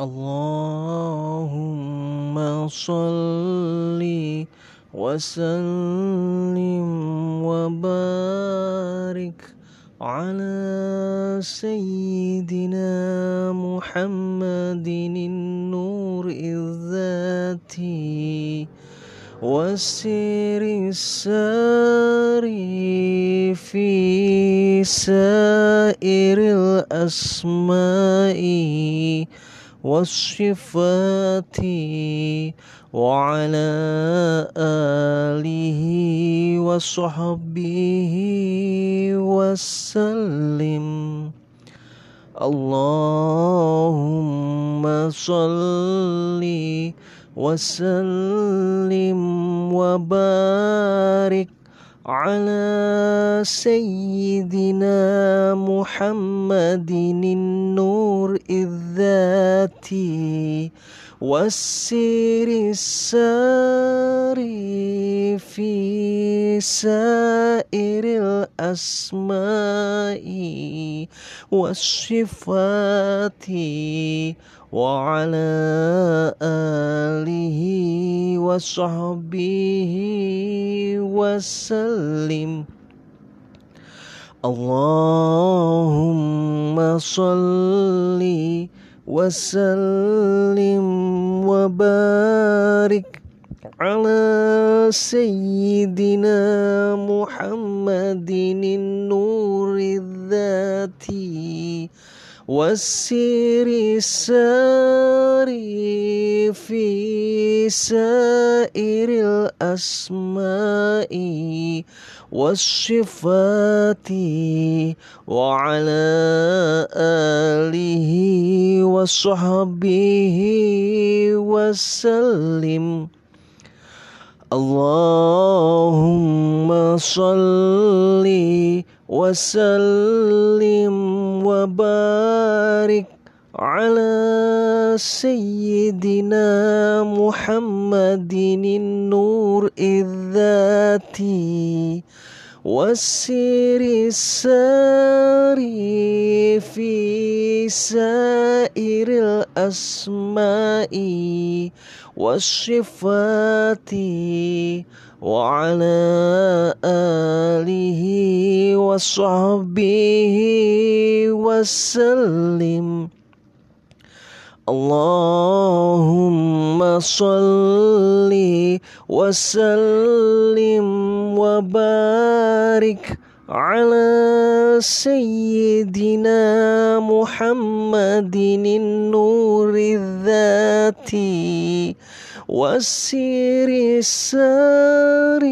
اللهم صل وسلم وبارك على سيدنا محمد النور الذاتي والسير الساري في سائر الأسماء والصفات وعلى آله وصحبه وسلم اللهم صل وسلم وبارك على سيدنا محمد النور الذاتي والسير الساري في سائر الأسماء والصفات وعلى آله وصحبه وسلم. اللهم صل وسلم وبارك على سيدنا محمد النور الذاتي والسير الساري في سائر الأسماء والصفات وعلى آله وصحبه وسلم. اللهم صل وسلم وبارك على سيدنا محمد النور الذاتي والسير الساري في سائر الأسماء والصفات وعلى آله وصحبه وسلم. اللهم صل وسلم وبارك على سيدنا محمد النور الذاتي والسير الساري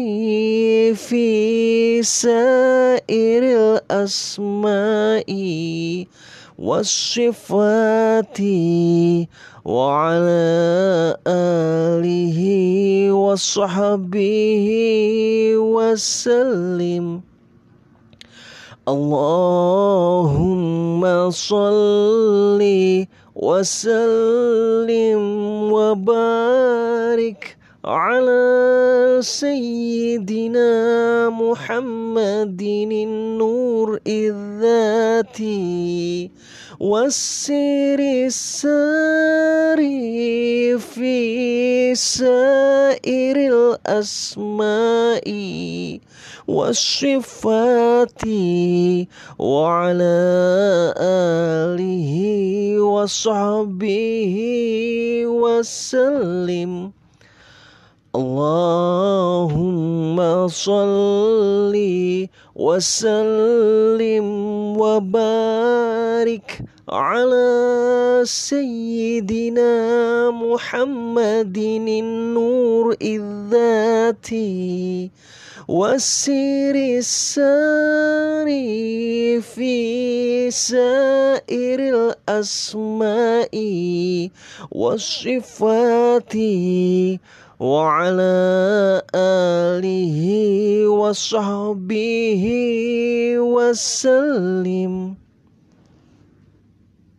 في سائر الأسماء والصفات وعلى آله وصحبه وسلم. اللهم صل وسلم وبارك على سيدنا محمد النور الذاتي والسير الساري في سائر الأسماء والصفات وعلى آله وصحبه وسلم. اللهم صل وسلم وبارك على سيدنا محمد النور الذاتي والسير الساري في سائر الأسماء والصفات وعلى آله وصحبه وسلم.